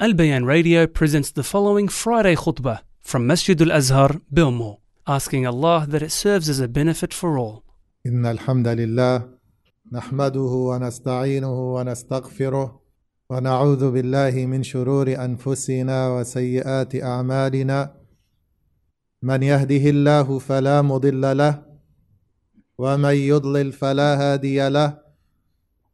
Al Bayan Radio presents the following Friday khutbah from Masjid Al Azhar, Bilmo, asking Allah that it serves as a benefit for all. إن الحمد لله نحمده ونستعينه ونستغفره ونعوذ بالله من شرور أنفسنا وسيئات أعمالنا من يهده الله فلا مضل له ومن يضلل فلا هادي له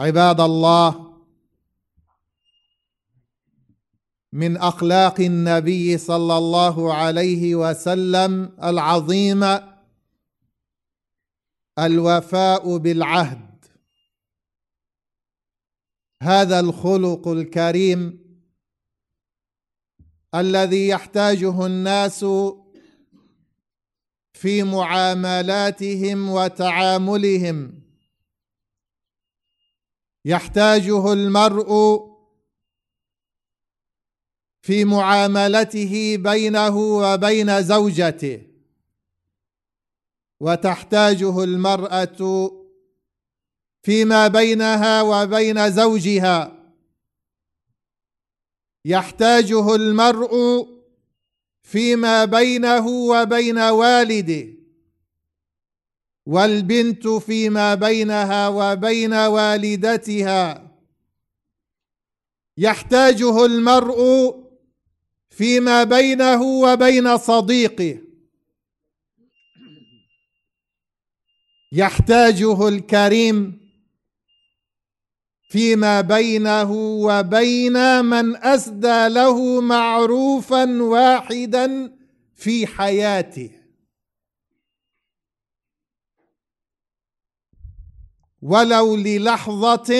عباد الله من أخلاق النبي صلى الله عليه وسلم العظيمه الوفاء بالعهد. هذا الخلق الكريم الذي يحتاجه الناس في معاملاتهم وتعاملهم. يحتاجه المرء في معاملته بينه وبين زوجته. وتحتاجه المرأة فيما بينها وبين زوجها. يحتاجه المرء فيما بينه وبين والده. والبنت فيما بينها وبين والدتها. يحتاجه المرء فيما بينه وبين صديقه. يحتاجه الكريم فيما بينه وبين من أسدى له معروفا واحدا في حياته. ولو للحظة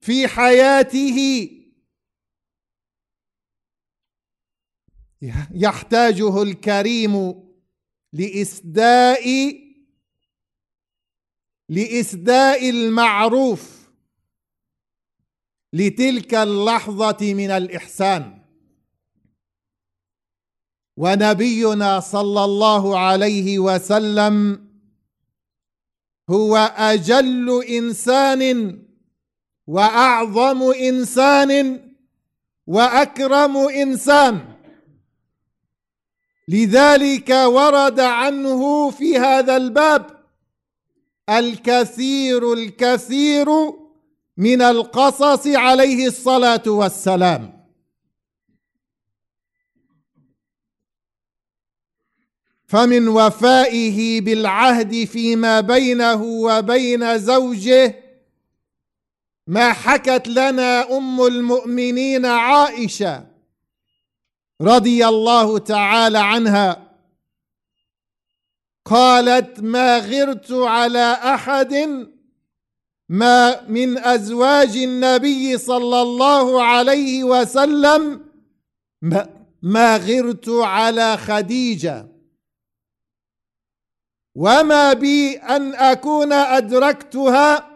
في حياته. يحتاجه الكريم لإسداء لإسداء المعروف لتلك اللحظة من الإحسان. ونبينا صلى الله عليه وسلم هو أجل إنسان وأعظم إنسان وأكرم إنسان. لذلك ورد عنه في هذا الباب الكثير الكثير من القصص عليه الصلاة والسلام. فمن وفائه بالعهد فيما بينه وبين زوجه ما حكت لنا أم المؤمنين عائشة رضي الله تعالى عنها. قالت ما غرت على أحد ما من أزواج النبي صلى الله عليه وسلم ما غرت على خديجة. وما بي أن أكون أدركتها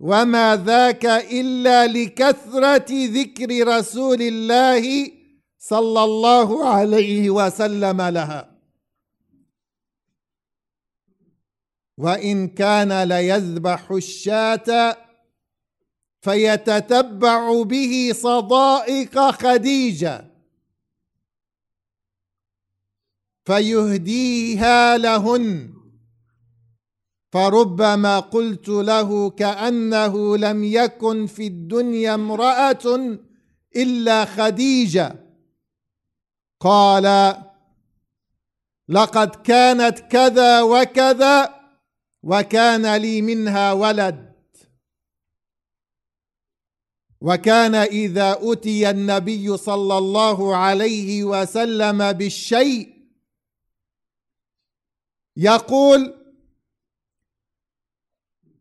وما ذاك إلا لكثرة ذكر رسول الله صلى الله عليه وسلم لها. وإن كان ليذبح الشاة فيتتبع به صدائق خديجه. فيهديها لهن. فربما قلت له كأنه لم يكن في الدنيا امرأة إلا خديجة. قال لقد كانت كذا وكذا وكان لي منها ولد. وكان إذا أتي النبي صلى الله عليه وسلم بالشيء يقول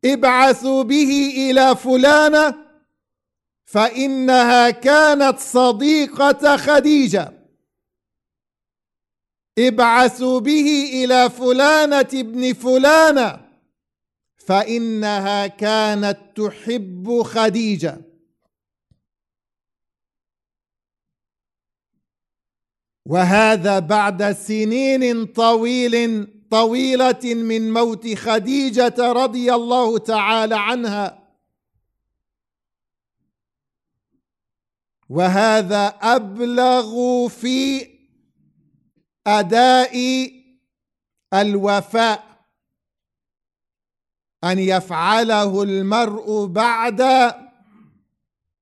ابعثوا به إلى فلانة فإنها كانت صديقة خديجة. ابعثوا به إلى فلانة ابن فلانة فإنها كانت تحب خديجة. وهذا بعد سنين طويل طويلة من موت خديجة رضي الله تعالى عنها. وهذا أبلغ في أداء الوفاء أن يفعله المرء بعد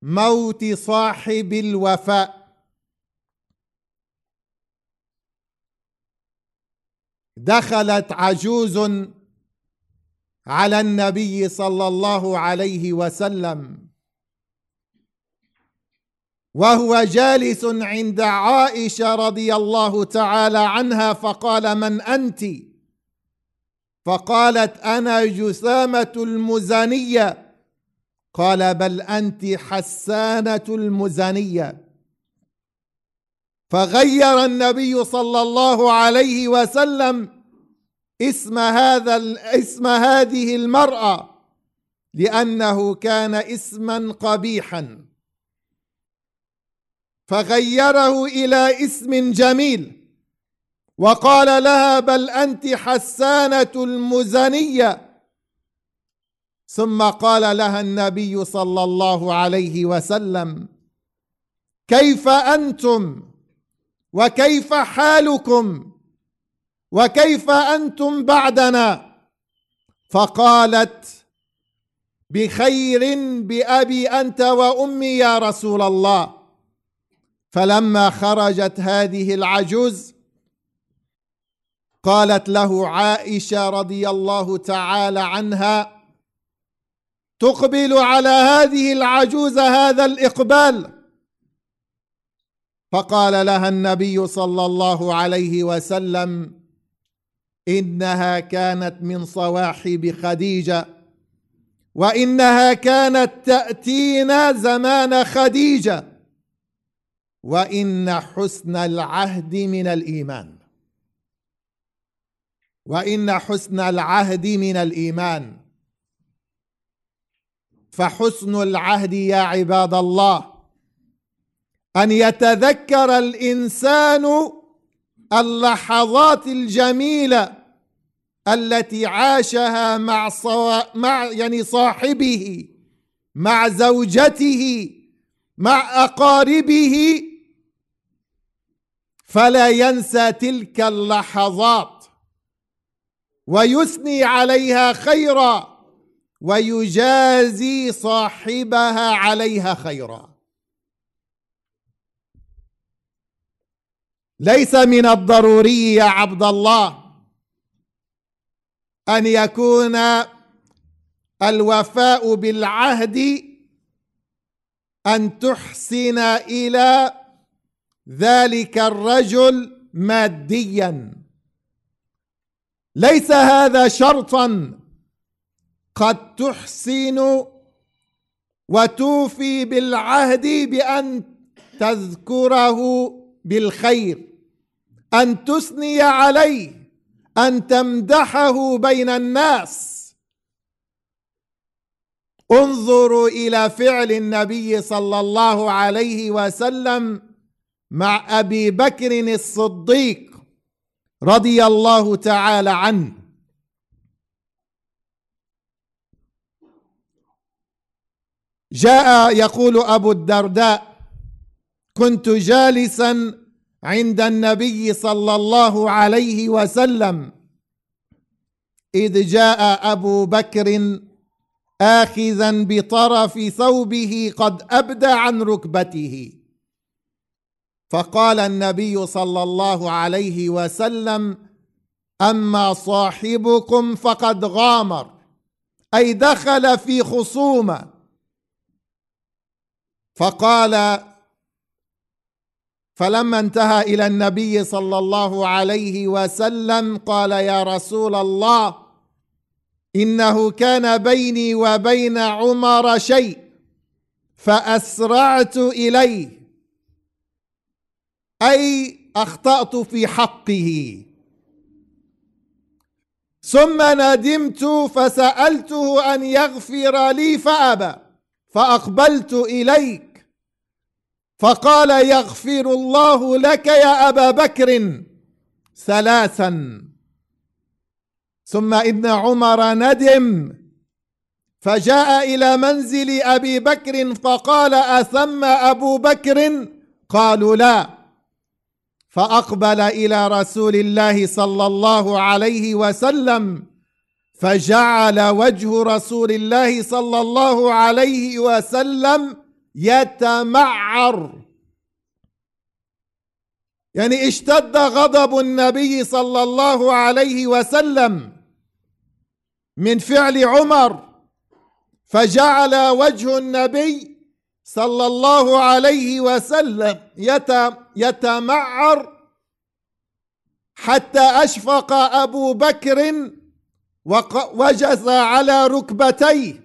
موت صاحب الوفاء. دخلت عجوز على النبي صلى الله عليه وسلم. وهو جالس عند عائشة رضي الله تعالى عنها فقال من أنت؟ فقالت أنا جسامه المزنية. قال بل أنت حسانة المزنية. فغير النبي صلى الله عليه وسلم اسم هذا اسم هذه المرأة لأنه كان اسما قبيحا. فغيره إلى اسم جميل. وقال لها بل أنت حسانة المزنية. ثم قال لها النبي صلى الله عليه وسلم كيف أنتم؟ وكيف حالكم؟ وكيف أنتم بعدنا؟ فقالت بخير بأبي أنت وأمي يا رسول الله. فلما خرجت هذه العجوز قالت له عائشة رضي الله تعالى عنها تقبل على هذه العجوز هذا الإقبال؟ فقال لها النبي صلى الله عليه وسلم إنها كانت من صواحب خديجة وإنها كانت تأتينا زمان خديجة وإن حسن العهد من الإيمان. وإن حسن العهد من الإيمان. فحسن العهد يا عباد الله أن يتذكر الإنسان اللحظات الجميلة التي عاشها مع صوا... مع يعني صاحبه مع زوجته مع أقاربه. فلا ينسى تلك اللحظات. ويثني عليها خيرا ويجازي صاحبها عليها خيرا. ليس من الضروري يا عبد الله أن يكون الوفاء بالعهد أن تحسن إلى ذلك الرجل ماديا. ليس هذا شرطا. قد تحسن وتوفي بالعهد بأن تذكره بالخير. أن تثني عليه أن تمدحه بين الناس. انظروا إلى فعل النبي صلى الله عليه وسلم مع أبي بكر الصديق رضي الله تعالى عنه. جاء يقول أبو الدرداء كنت جالسا عند النبي صلى الله عليه وسلم. إذ جاء أبو بكر اخذا بطرف ثوبه قد أبدى عن ركبته. فقال النبي صلى الله عليه وسلم أما صاحبكم فقد غامر أي دخل في خصومة. فقال فلما انتهى إلى النبي صلى الله عليه وسلم قال يا رسول الله إنه كان بيني وبين عمر شيء فأسرعت إليه أي أخطأت في حقه. ثم ندمت فسألته أن يغفر لي فأبى فأقبلت اليك فقال يغفر الله لك يا أبا بكر ثلاثا. ثم ابن عمر ندم فجاء إلى منزل أبي بكر فقال أثم أبو بكر؟ قالوا لا. فأقبل إلى رسول الله صلى الله عليه وسلم فجعل وجه رسول الله صلى الله عليه وسلم يتمعر. يعني اشتد غضب النبي صلى الله عليه وسلم من فعل عمر فجعل وجه النبي صلى الله عليه وسلم يتمعر حتى أشفق أبو بكر وجث على ركبتيه.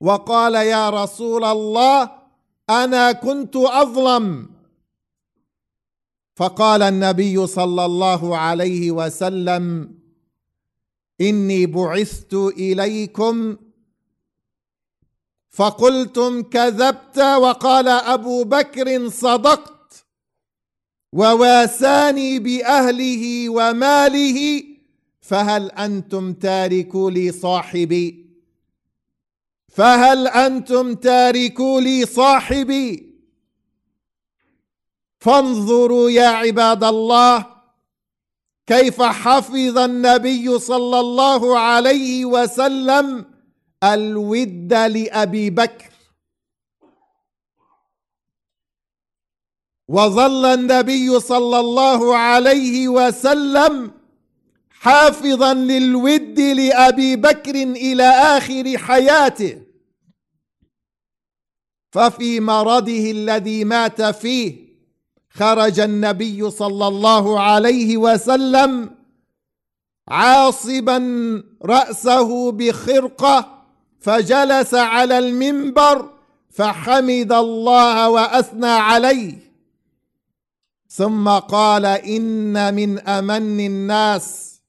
وقال يا رسول الله أنا كنت أظلم. فقال النبي صلى الله عليه وسلم إني بعثت إليكم فقلتم كذبت وقال أبو بكر صدقت. وواساني بأهله وماله فهل أنتم تاركوا لي صاحبي؟ فهل أنتم تاركوا لي صاحبي؟ فانظروا يا عباد الله كيف حفظ النبي صلى الله عليه وسلم الود لأبي بكر. وظل النبي صلى الله عليه وسلم حافظا للود لأبي بكر إلى آخر حياته. ففي مرضه الذي مات فيه خرج النبي صلى الله عليه وسلم عاصبا رأسه بخرقة فجلس على المنبر فحمد الله وأثنى عليه. ثم قال إن من أمن الناس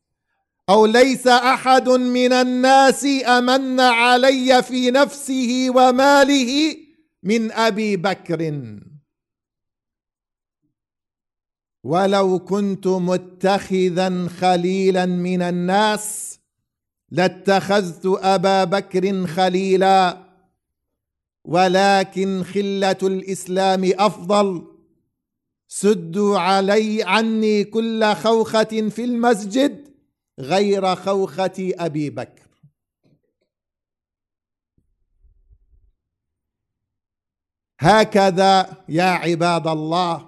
أو ليس أحد من الناس أمن علي في نفسه وماله من أبي بكر. ولو كنت متخذا خليلا من الناس لاتخذت أبا بكر خليلا ولكن خلة الإسلام أفضل. سدوا علي عني كل خوخة في المسجد غير خوخة أبي بكر. هكذا يا عباد الله.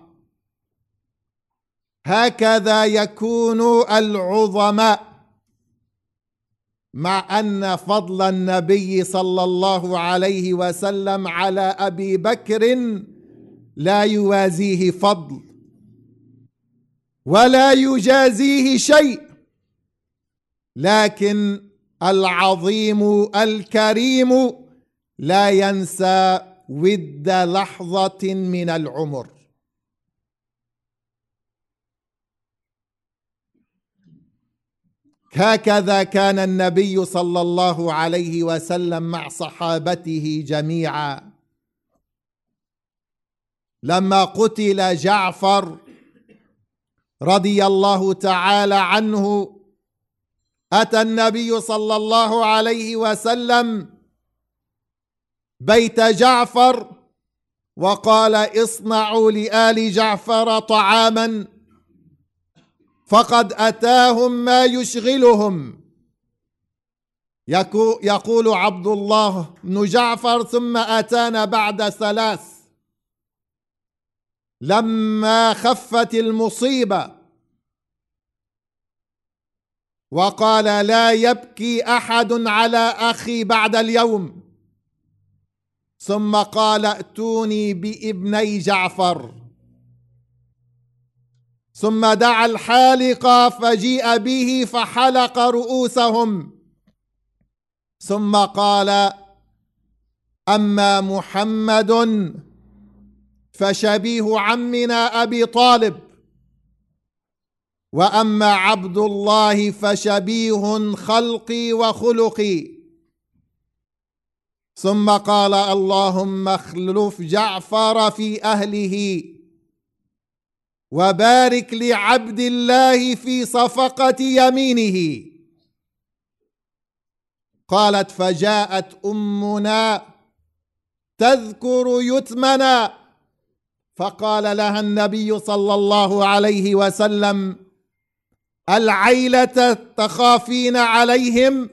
هكذا يكون العظماء مع أن فضل النبي صلى الله عليه وسلم على أبي بكر لا يوازيه فضل ولا يجازيه شيء لكن العظيم الكريم لا ينسى ود لحظة من العمر. هكذا كان النبي صلى الله عليه وسلم مع صحابته جميعا. لما قتل جعفر رضي الله تعالى عنه أتى النبي صلى الله عليه وسلم بيت جعفر وقال اصنعوا لآل جعفر طعاما فقد أتاهم ما يشغلهم. يقول عبد الله بن جعفر ثم أتانا بعد ثلاث. لما خفت المصيبة وقال لا يبكي أحد على أخي بعد اليوم. ثم قال ائتوني بابني جعفر. ثم دعا الحالق فجيء به فحلق رؤوسهم. ثم قال أما محمد فشبيه عمنا أبي طالب وأما عبد الله فشبيه خلقي وخلقي. ثم قال اللهم اخلف جعفر في أهله وبارك لعبد الله في صفقة يمينه. قالت فجاءت أمنا تذكر يتمنا فقال لها النبي صلى الله عليه وسلم العيلة تخافين عليهم؟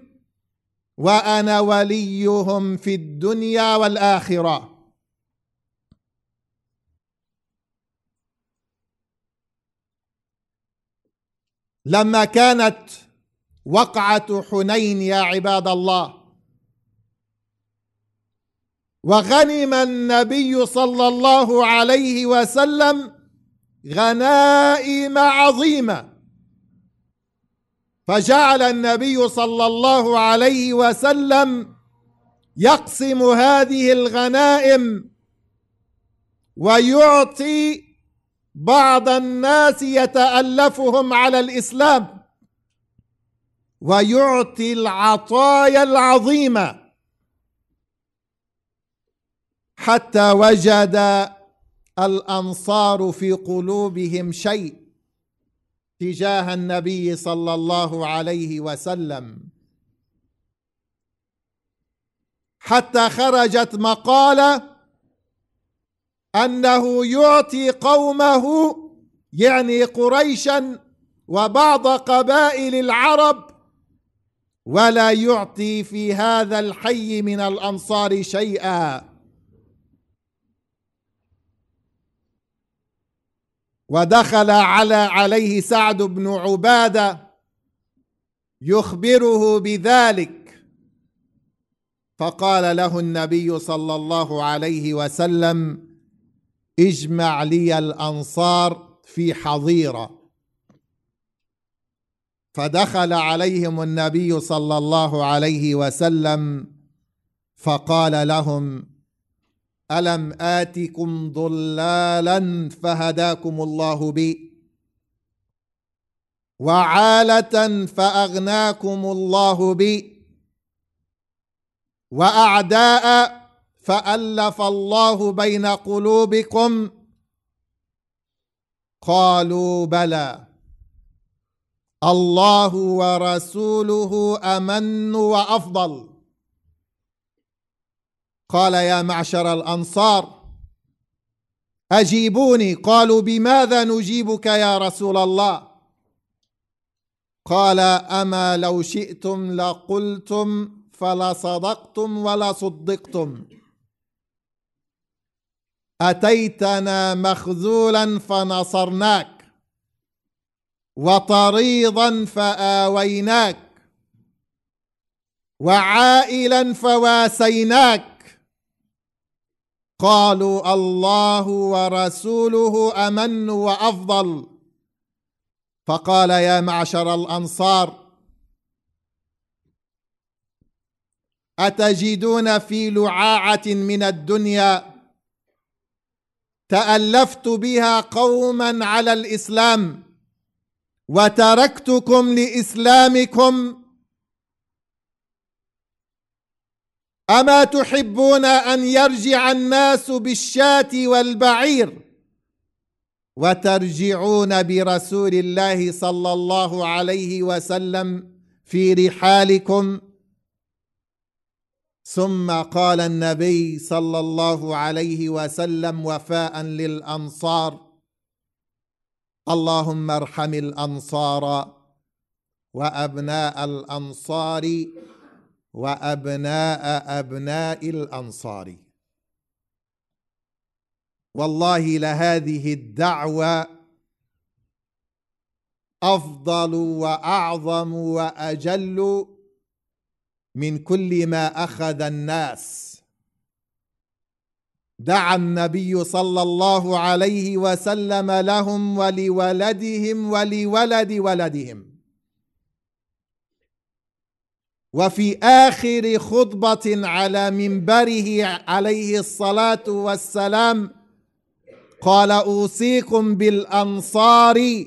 وأنا وليهم في الدنيا والآخرة. لما كانت وقعة حنين يا عباد الله وغنم النبي صلى الله عليه وسلم غنائم عظيمة. فجعل النبي صلى الله عليه وسلم يقسم هذه الغنائم ويعطي بعض الناس يتألفهم على الإسلام ويعطي العطايا العظيمة حتى وجد الأنصار في قلوبهم شيء. تجاه النبي صلى الله عليه وسلم. حتى خرجت مقالة أنه يعطي قومه يعني قريشا وبعض قبائل العرب ولا يعطي في هذا الحي من الأنصار شيئا. ودخل على عليه سعد بن عبادة يخبره بذلك. فقال له النبي صلى الله عليه وسلم اجمع لي الأنصار في حظيرة. فدخل عليهم النبي صلى الله عليه وسلم فقال لهم ألم آتكم ضلالا فهداكم الله بي وعالة فأغناكم الله بي وأعداء فألف الله بين قلوبكم قالوا بلى الله ورسوله أمن وأفضل قال يا معشر الأنصار أجيبوني؟ قالوا بماذا نجيبك يا رسول الله؟ قال أما لو شئتم لقلتم فلصدقتم ولصدقتم. أتيتنا مخذولا فنصرناك وطريضا فآويناك وعائلا فواسيناك. قالوا الله ورسوله أمن وأفضل. فقال يا معشر الأنصار أتجدون في لعاعة من الدنيا؟ تألفت بها قوما على الإسلام وتركتكم لإسلامكم اما تحبون ان يرجع الناس بالشاة والبعير؟ وترجعون برسول الله صلى الله عليه وسلم في رحالكم؟ ثم قال النبي صلى الله عليه وسلم وفاء للانصار. اللهم ارحم الانصار وابناء الانصار. وأبناء أبناء الأنصار. والله لهذه الدعوة أفضل وأعظم وأجل من كل ما أخذ الناس. دعا النبي صلى الله عليه وسلم لهم ولولدهم ولولد ولدهم. وفي آخر خطبة على منبره عليه الصلاة والسلام قال أوصيكم بالأنصار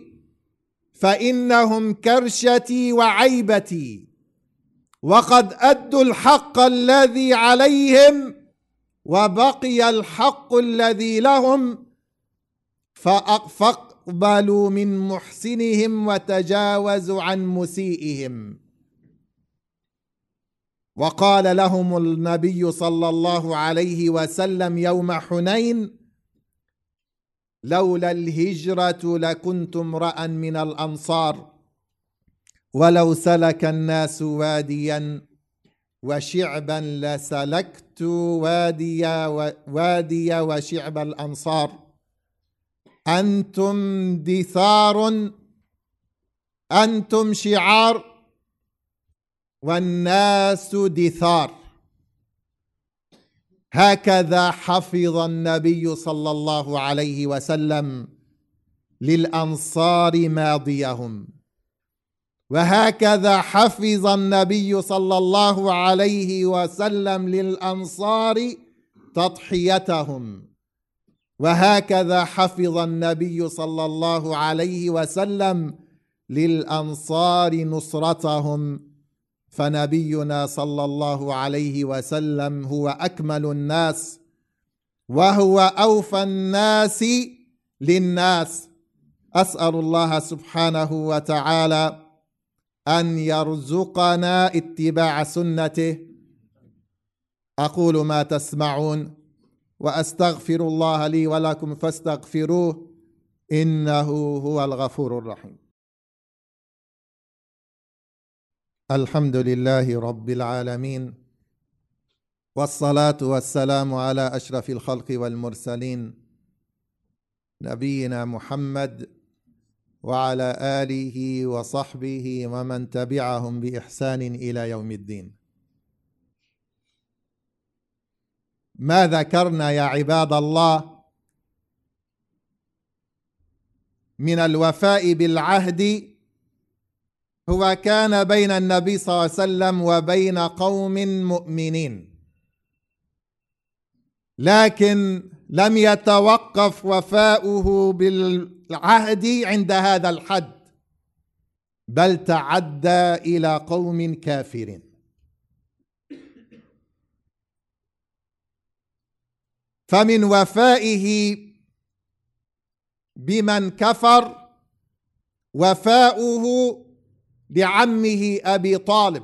فإنهم كرشتي وعيبتي وقد أدوا الحق الذي عليهم وبقي الحق الذي لهم فأقبلوا من محسنهم وتجاوزوا عن مسيئهم وقال لهم النبي صلى الله عليه وسلم يوم حنين لولا الهجرة لكنت امرأ من الأنصار ولو سلك الناس واديا وشعبا لسلكت وادي وادي وشعب الأنصار. أنتم دثار أنتم شعار. والناس دثار. هكذا حفظ النبي صلى الله عليه وسلم للأنصار ماضيهم. وهكذا حفظ النبي صلى الله عليه وسلم للأنصار تضحيتهم. وهكذا حفظ النبي صلى الله عليه وسلم للأنصار نصرتهم. فنبينا صلى الله عليه وسلم هو أكمل الناس وهو أوفى الناس للناس. أسأل الله سبحانه وتعالى أن يرزقنا اتباع سنته. أقول ما تسمعون وأستغفر الله لي ولكم فاستغفروه إنه هو الغفور الرحيم. الحمد لله رب العالمين والصلاة والسلام على أشرف الخلق والمرسلين نبينا محمد وعلى آله وصحبه ومن تبعهم بإحسان إلى يوم الدين. ما ذكرنا يا عباد الله من الوفاء بالعهد هو كان بين النبي صلى الله عليه وسلم وبين قوم مؤمنين. لكن لم يتوقف وفاؤه بالعهد عند هذا الحد بل تعدى إلى قوم كافرين. فمن وفائه بمن كفر وفاؤه لعمه أبي طالب.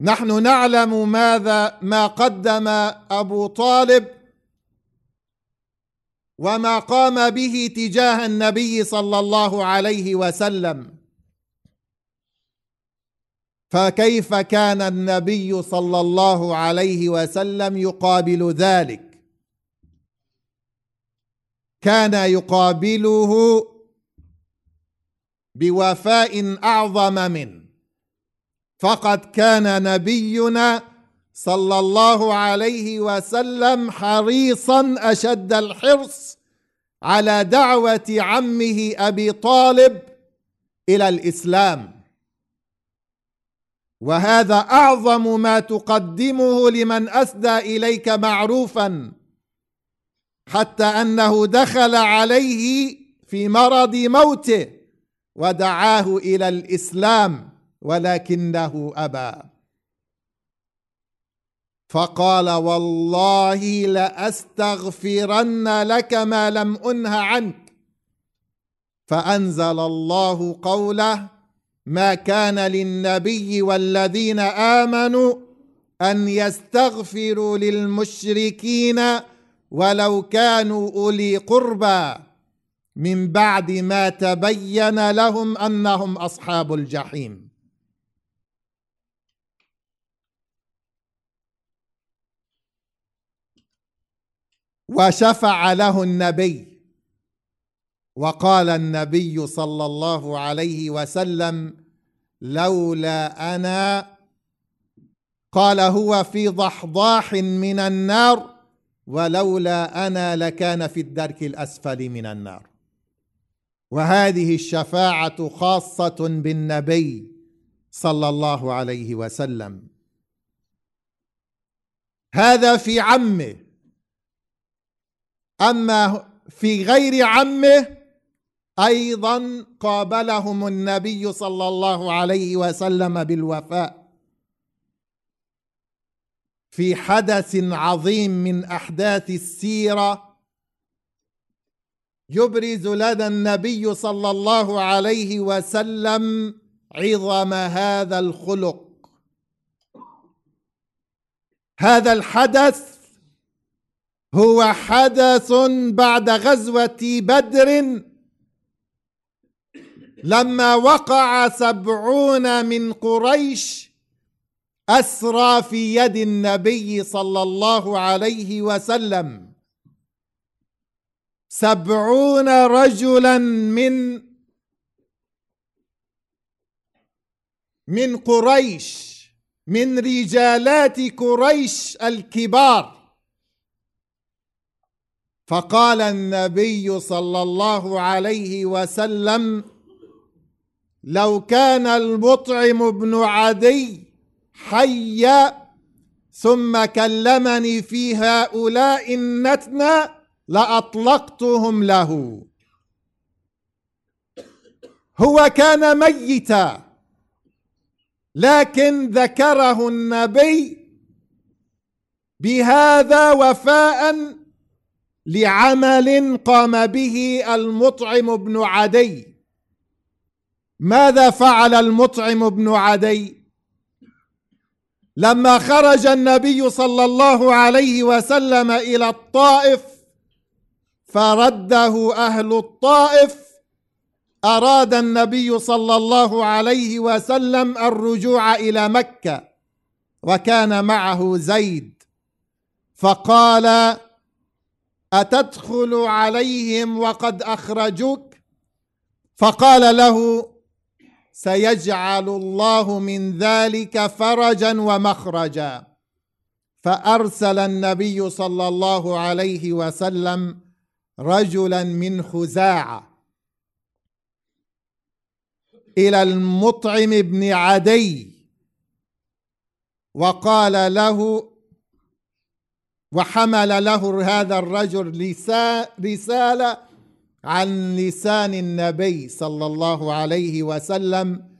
نحن نعلم ماذا ما قدم أبو طالب وما قام به تجاه النبي صلى الله عليه وسلم. فكيف كان النبي صلى الله عليه وسلم يقابل ذلك؟ كان يقابله بوفاء أعظم منه فقد كان نبينا صلى الله عليه وسلم حريصا أشد الحرص على دعوة عمه أبي طالب إلى الإسلام. وهذا أعظم ما تقدمه لمن أسدى إليك معروفا حتى أنه دخل عليه في مرض موته. ودعاه إلى الإسلام ولكنه أبى. فقال والله لأستغفرن لك ما لم أنه عنك. فأنزل الله قوله ما كان للنبي والذين آمنوا أن يستغفروا للمشركين ولو كانوا أولي قربى. من بعد ما تبين لهم أنهم أصحاب الجحيم. وشفع له النبي وقال النبي صلى الله عليه وسلم لولا أنا قال هو في ضحضاح من النار ولولا أنا لكان في الدرك الأسفل من النار. وهذه الشفاعة خاصة بالنبي صلى الله عليه وسلم. هذا في عمه. أما في غير عمه أيضا قابلهم النبي صلى الله عليه وسلم بالوفاء. في حدث عظيم من أحداث السيرة يبرز لدى النبي صلى الله عليه وسلم عظم هذا الخلق. هذا الحدث هو حدث بعد غزوة بدر لما وقع سبعون من قريش أسرى في يد النبي صلى الله عليه وسلم. سبعون رجلا من من قريش من رجالات قريش الكبار. فقال النبي صلى الله عليه وسلم لو كان المطعم بن عدي حيا ثم كلمني في هؤلاء النتنى لأطلقتهم له. هو كان ميتا لكن ذكره النبي بهذا وفاء لعمل قام به المطعم بن عدي. ماذا فعل المطعم بن عدي؟ لما خرج النبي صلى الله عليه وسلم إلى الطائف فرده أهل الطائف أراد النبي صلى الله عليه وسلم الرجوع إلى مكة وكان معه زيد. فقال أتدخل عليهم وقد أخرجوك؟ فقال له سيجعل الله من ذلك فرجا ومخرجا. فأرسل النبي صلى الله عليه وسلم رجلا من خزاعة. إلى المطعم بن عدي. وقال له وحمل له هذا الرجل رسالة عن لسان النبي صلى الله عليه وسلم.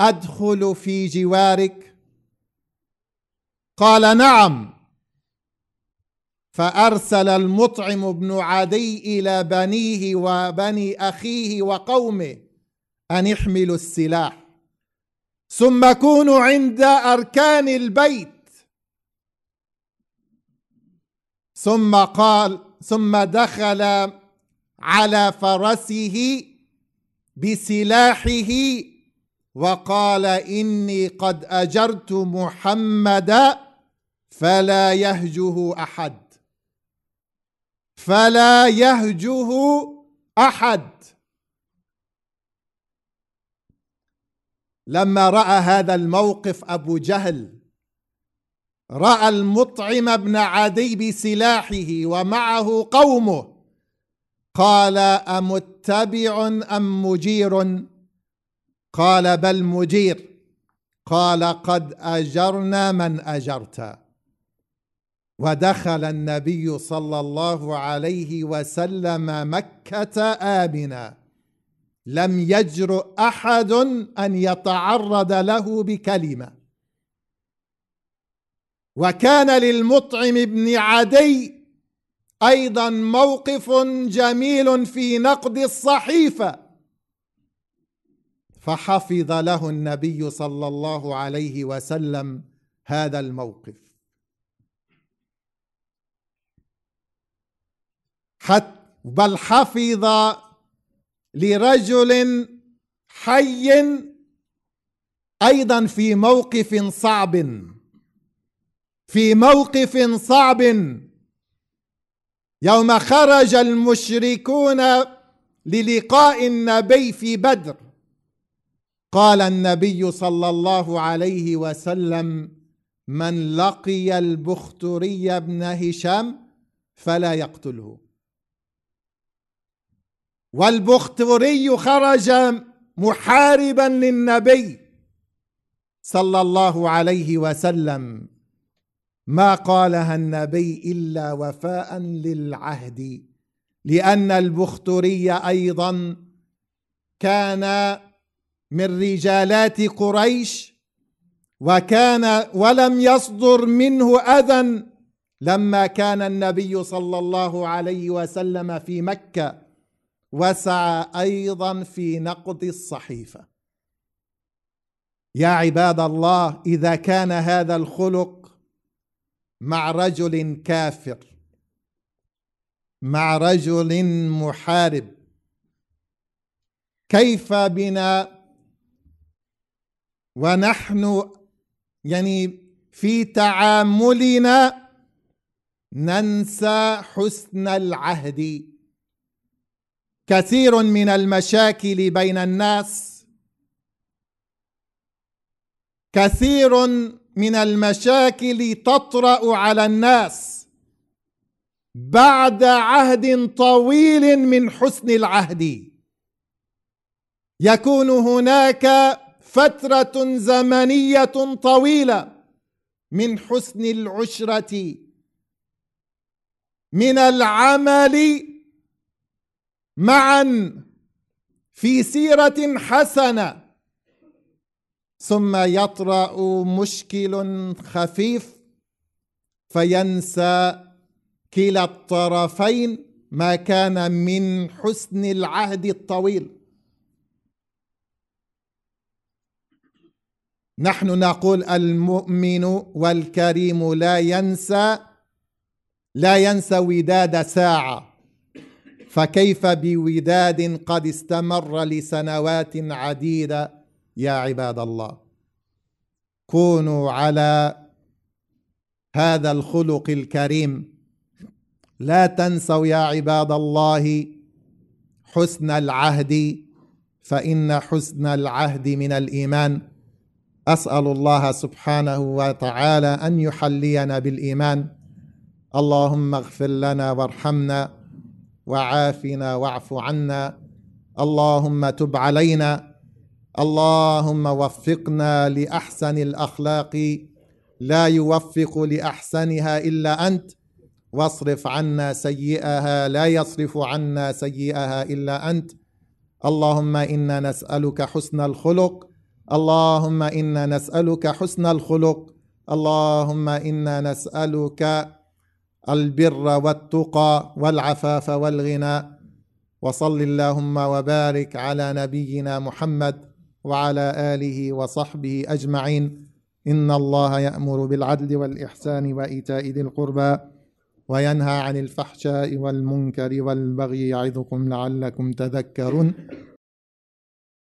أدخل في جوارك. قال نعم. فأرسل المطعم بن عدي إلى بنيه وبني أخيه وقومه أن احملوا السلاح. ثم كونوا عند أركان البيت. ثم قال ثم دخل على فرسه بسلاحه وقال إني قد أجرت محمدا فلا يهجه أحد. فلا يهجه أحد. لما رأى هذا الموقف أبو جهل رأى المطعم بن عدي بسلاحه ومعه قومه. قال أمتبع أم مجير؟ قال بل مجير. قال قد أجرنا من أجرت. ودخل النبي صلى الله عليه وسلم مكة آمنا. لم يجرؤ أحد أن يتعرض له بكلمة. وكان للمطعم بن عدي أيضا موقف جميل في نقد الصحيفة. فحفظ له النبي صلى الله عليه وسلم هذا الموقف. حتى بل حفظ لرجل حي أيضا في موقف صعب. في موقف صعب. يوم خرج المشركون للقاء النبي في بدر قال النبي صلى الله عليه وسلم من لقي البختري بن هشام فلا يقتله. والبختري خرج محاربا للنبي صلى الله عليه وسلم. ما قالها النبي إلا وفاء للعهد لأن البختري أيضا كان من رجالات قريش وكان ولم يصدر منه أذى لما كان النبي صلى الله عليه وسلم في مكة. وسعى أيضا في نقض الصحيفة. يا عباد الله إذا كان هذا الخلق مع رجل كافر مع رجل محارب كيف بنا؟ ونحن يعني في تعاملنا ننسى حسن العهد. كثير من المشاكل بين الناس. كثير من المشاكل تطرأ على الناس بعد عهد طويل من حسن العهد. يكون هناك فترة زمنية طويلة من حسن العشرة. من العمل معا في سيرة حسنة. ثم يطرأ مشكل خفيف فينسى كلا الطرفين ما كان من حسن العهد الطويل. نحن نقول المؤمن والكريم لا ينسى لا ينسى وداد ساعة. فكيف بوداد قد استمر لسنوات عديدة يا عباد الله؟ كونوا على هذا الخلق الكريم. لا تنسوا يا عباد الله حسن العهد فإن حسن العهد من الإيمان. أسأل الله سبحانه وتعالى أن يحلينا بالإيمان. اللهم اغفر لنا وارحمنا. وعافنا واعف عنا. اللهم تب علينا. اللهم وفقنا لأحسن الأخلاق. لا يوفق لأحسنها إلا أنت. واصرف عنا سيئها. لا يصرف عنا سيئها إلا أنت. اللهم إنا نسألك حسن الخلق. اللهم إنا نسألك حسن الخلق. اللهم إنا نسألك البر والتقى والعفاف والغنى وصل اللهم وبارك على نبينا محمد وعلى آله وصحبه أجمعين. إن الله يأمر بالعدل والإحسان وإيتاء ذي القربى وينهى عن الفحشاء والمنكر والبغي يعظكم لعلكم تذكرون.